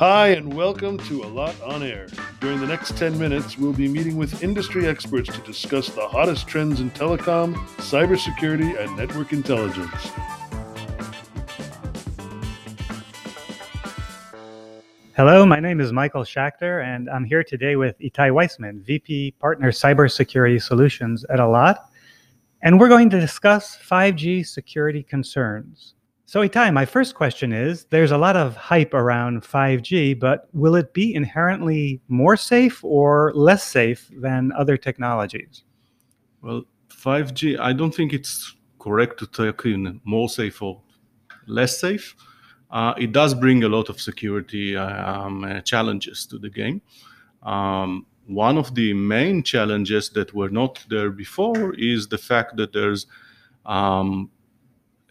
Hi, and welcome to Allot on Air. During the next 10 minutes, we'll be meeting with industry experts to discuss the hottest trends in telecom, cybersecurity, and network intelligence. Hello, my name is Michael Schachter, and I'm here today with Itai Weissman, VP Partner Cybersecurity Solutions at Allot. And we're going to discuss 5G security concerns. So, Itai, my first question is there's a lot of hype around 5G, but will it be inherently more safe or less safe than other technologies? Well, 5G, I don't think it's correct to talk in more safe or less safe. Uh, it does bring a lot of security um, uh, challenges to the game. Um, one of the main challenges that were not there before is the fact that there's um,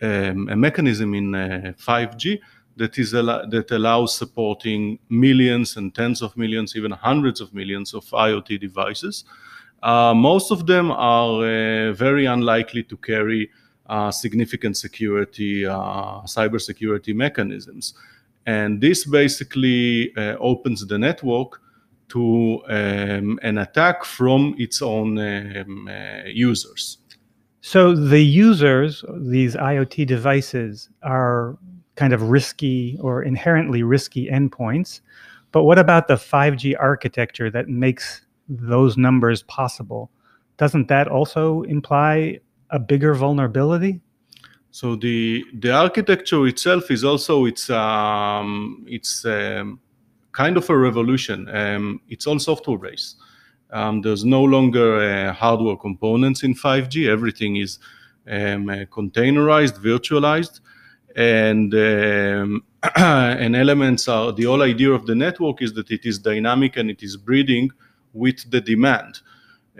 um, a mechanism in uh, 5G that is al- that allows supporting millions and tens of millions, even hundreds of millions of IoT devices. Uh, most of them are uh, very unlikely to carry uh, significant security, uh, cybersecurity mechanisms, and this basically uh, opens the network to um, an attack from its own um, users. So the users, these IoT devices, are kind of risky or inherently risky endpoints. But what about the 5G architecture that makes those numbers possible? Doesn't that also imply a bigger vulnerability? So the the architecture itself is also it's um, it's um, kind of a revolution. Um, it's all software based. Um, there's no longer uh, hardware components in 5G. Everything is um, uh, containerized, virtualized, and um, and elements are the whole idea of the network is that it is dynamic and it is breeding with the demand.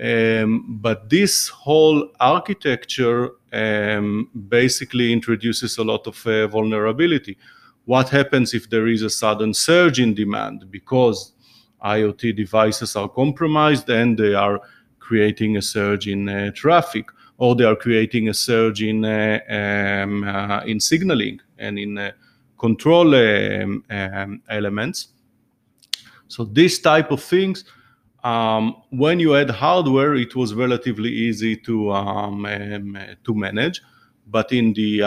Um, but this whole architecture um, basically introduces a lot of uh, vulnerability. What happens if there is a sudden surge in demand because IoT devices are compromised and they are creating a surge in uh, traffic, or they are creating a surge in uh, um, uh, in signaling and in uh, control um, um, elements. So this type of things, um, when you add hardware, it was relatively easy to um, um, to manage, but in the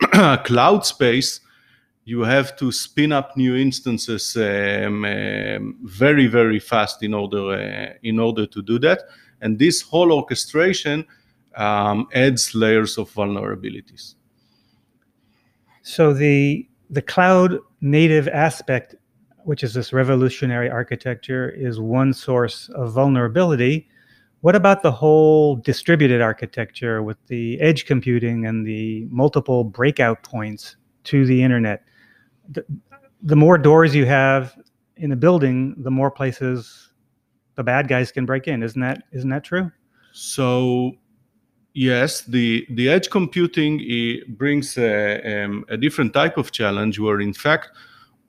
cloud space, you have to spin up new instances um, um, very very fast in order uh, in order to do that. And this whole orchestration um, adds layers of vulnerabilities. So the the cloud native aspect which is this revolutionary architecture is one source of vulnerability. What about the whole distributed architecture with the edge computing and the multiple breakout points to the internet the, the more doors you have in a building, the more places the bad guys can break in. Isn't that isn't that true? So yes, the the edge computing brings a, um, a different type of challenge where in fact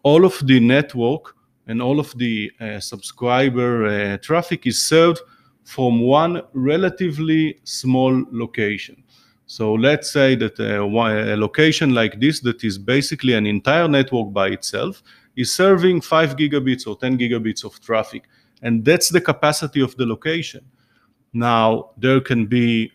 all of the network and all of the uh, subscriber uh, traffic is served from one relatively small location. So let's say that a, a, location like this, that is basically an entire network by itself, is serving 5 gigabits or 10 gigabits of traffic. And that's the capacity of the location. Now, there can be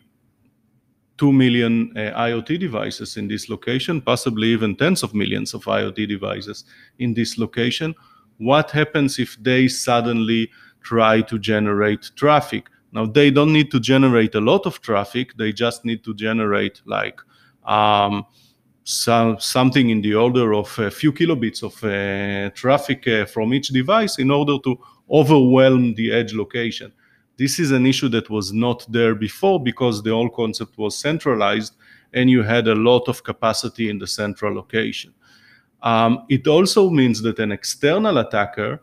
2 million uh, IoT devices in this location, possibly even tens of millions of IoT devices in this location. What happens if they suddenly try to generate traffic? Now they don't need to generate a lot of traffic; they just need to generate like um, some, something in the order of a few kilobits of uh, traffic uh, from each device in order to overwhelm the edge location. This is an issue that was not there before because the whole concept was centralized and you had a lot of capacity in the central location. Um, it also means that an external attacker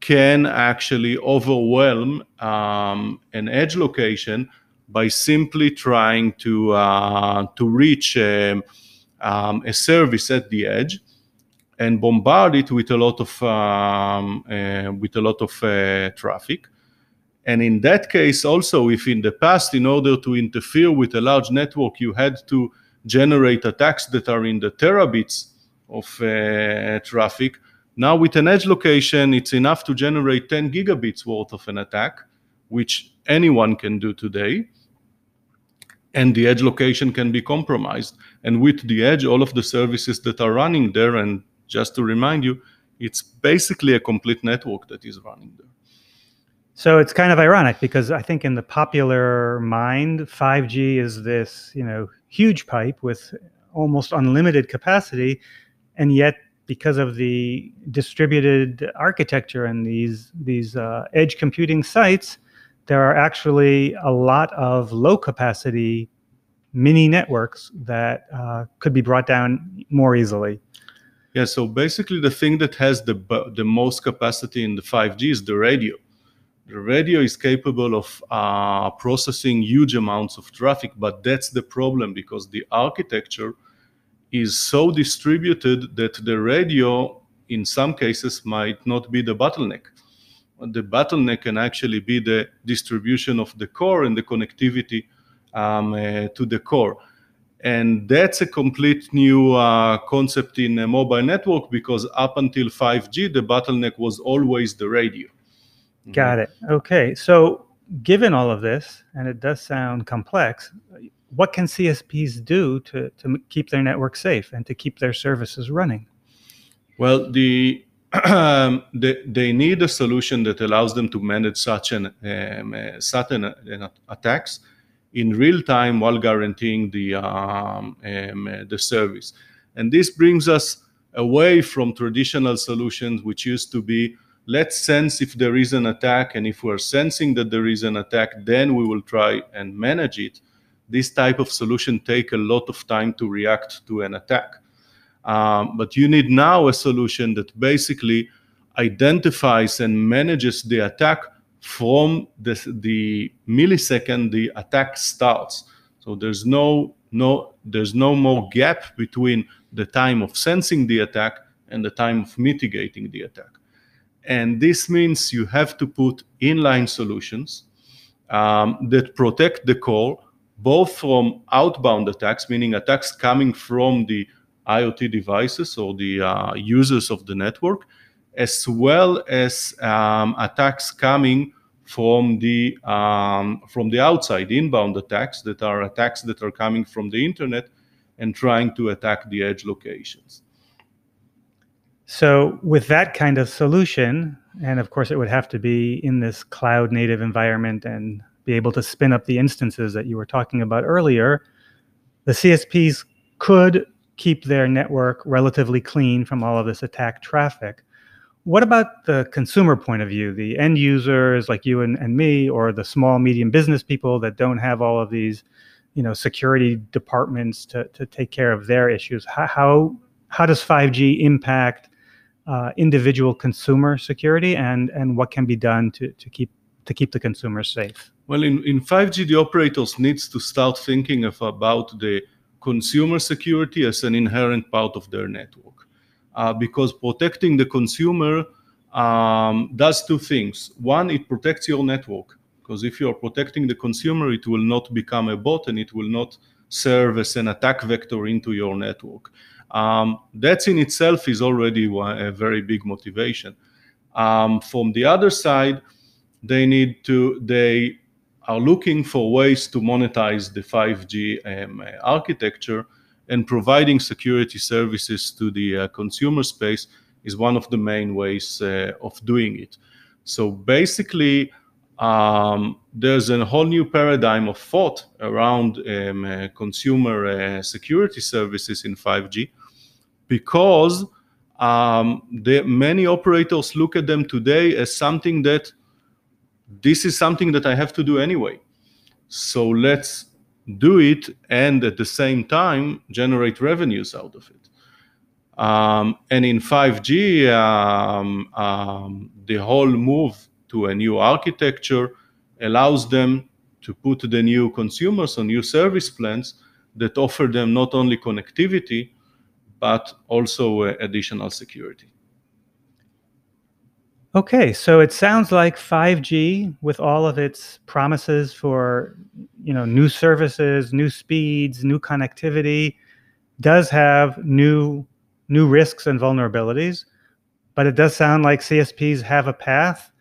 can actually overwhelm um, an edge location by simply trying to uh, to reach a, um, a, service at the edge and bombard it with a lot of um, uh, with a lot of uh, traffic. And in that case, also, if in the past, in order to interfere with a large network, you had to generate attacks that are in the terabits of uh, traffic, Now, with an edge location, it's enough to generate 10 gigabits worth of an attack, which anyone can do today. And the edge location can be compromised. And with the edge, all of the services that are running there, and just to remind you, it's basically a complete network that is running there. So it's kind of ironic because I think in the popular mind, 5G is this, you know, huge pipe with almost unlimited capacity, and yet because of the distributed architecture and these these uh, edge computing sites, there are actually a lot of low capacity mini networks that uh, could be brought down more easily. Yeah, so basically the thing that has the the most capacity in the 5G is the radio. The radio is capable of uh, processing huge amounts of traffic, but that's the problem because the architecture is so distributed that the radio, in some cases, might not be the bottleneck. The bottleneck can actually be the distribution of the core and the connectivity um, uh, to the core. And that's a complete new uh, concept in a mobile network because up until 5G, the bottleneck was always the radio. Got it. Okay. So, given all of this, and it does sound complex, what can CSPs do to, to keep their network safe and to keep their services running? Well, the um, they, they, need a solution that allows them to manage such an um, uh, such an, attacks in real time while guaranteeing the um, um, uh, the service. And this brings us away from traditional solutions, which used to be let's sense if there is an attack, and if we're sensing that there is an attack, then we will try and manage it this type of solution take a lot of time to react to an attack. Um, but you need now a solution that basically identifies and manages the attack from the, the millisecond the attack starts. So there's no no there's no more gap between the time of sensing the attack and the time of mitigating the attack. And this means you have to put inline solutions um, that protect the core both from outbound attacks, meaning attacks coming from the IoT devices or the uh, users of the network, as well as um, attacks coming from the um, from the outside inbound attacks that are attacks that are coming from the internet and trying to attack the edge locations. So, with that kind of solution, and of course, it would have to be in this cloud native environment and be able to spin up the instances that you were talking about earlier, the CSPs could keep their network relatively clean from all of this attack traffic. What about the consumer point of view, the end users like you and, and me, or the small, medium business people that don't have all of these, you know, security departments to, to take care of their issues? How, how, how does 5G impact uh, individual consumer security and, and what can be done to, to, keep, to keep the consumers safe? Well, in, in 5G, the operators needs to start thinking of about the consumer security as an inherent part of their network. Uh, because protecting the consumer um, does two things. One, it protects your network. Because if you're protecting the consumer, it will not become a bot and it will not serve as an attack vector into your network. Um, that in itself is already a very big motivation. Um, from the other side, they need to they are looking for ways to monetize the 5G um, architecture and providing security services to the uh, consumer space is one of the main ways uh, of doing it. So basically, um, there's a whole new paradigm of thought around um, uh, consumer uh, security services in 5G because um, the, many operators look at them today as something that this is something that I have to do anyway. So let's do it and at the same time generate revenues out of it. Um, and in 5G, um, um, the whole move to a new architecture allows them to put the new consumers on new service plans that offer them not only connectivity, but also uh, additional security. Okay, so it sounds like 5G with all of its promises for, you know, new services, new speeds, new connectivity does have new new risks and vulnerabilities, but it does sound like CSPs have a path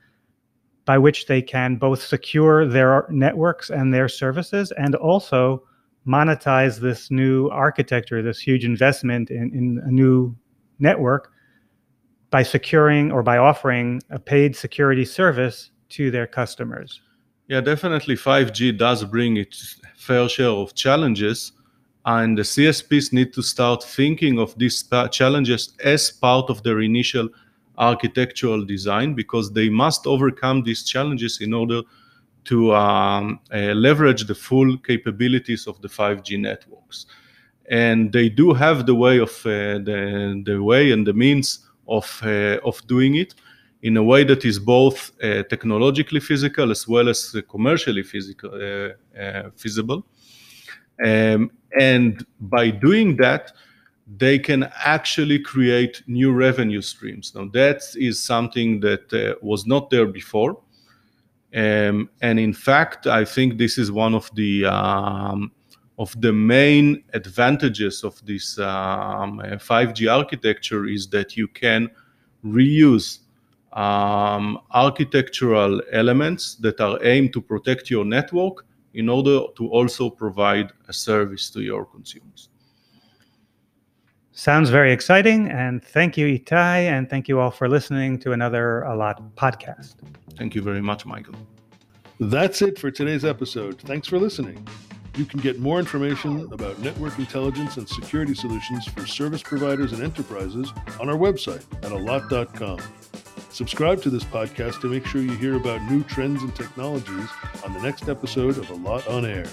by which they can both secure their networks and their services and also monetize this new architecture, this huge investment in, in a new network by securing or by offering a paid security service to their customers. Yeah, definitely 5G does bring its fair share of challenges, and the CSPs need to start thinking of these challenges as part of their initial architectural design because they must overcome these challenges in order to um, uh, leverage the full capabilities of the 5G networks. And they do have the way of uh, the, the way and the means of uh, of doing it in a way that is both uh, technologically physical as well as commercially physical uh, uh, feasible. Um, and by doing that, they can actually create new revenue streams. Now, that is something that uh, was not there before. Um, and in fact, I think this is one of the um, of the main advantages of this um, 5G architecture is that you can reuse um, architectural elements that are aimed to protect your network in order to also provide a service to your consumers. Sounds very exciting. And thank you, Itai. And thank you all for listening to another Allot podcast. Thank you very much, Michael. That's it for today's episode. Thanks for listening. You can get more information about network intelligence and security solutions for service providers and enterprises on our website at allot.com. Subscribe to this podcast to make sure you hear about new trends and technologies on the next episode of Allot on Air.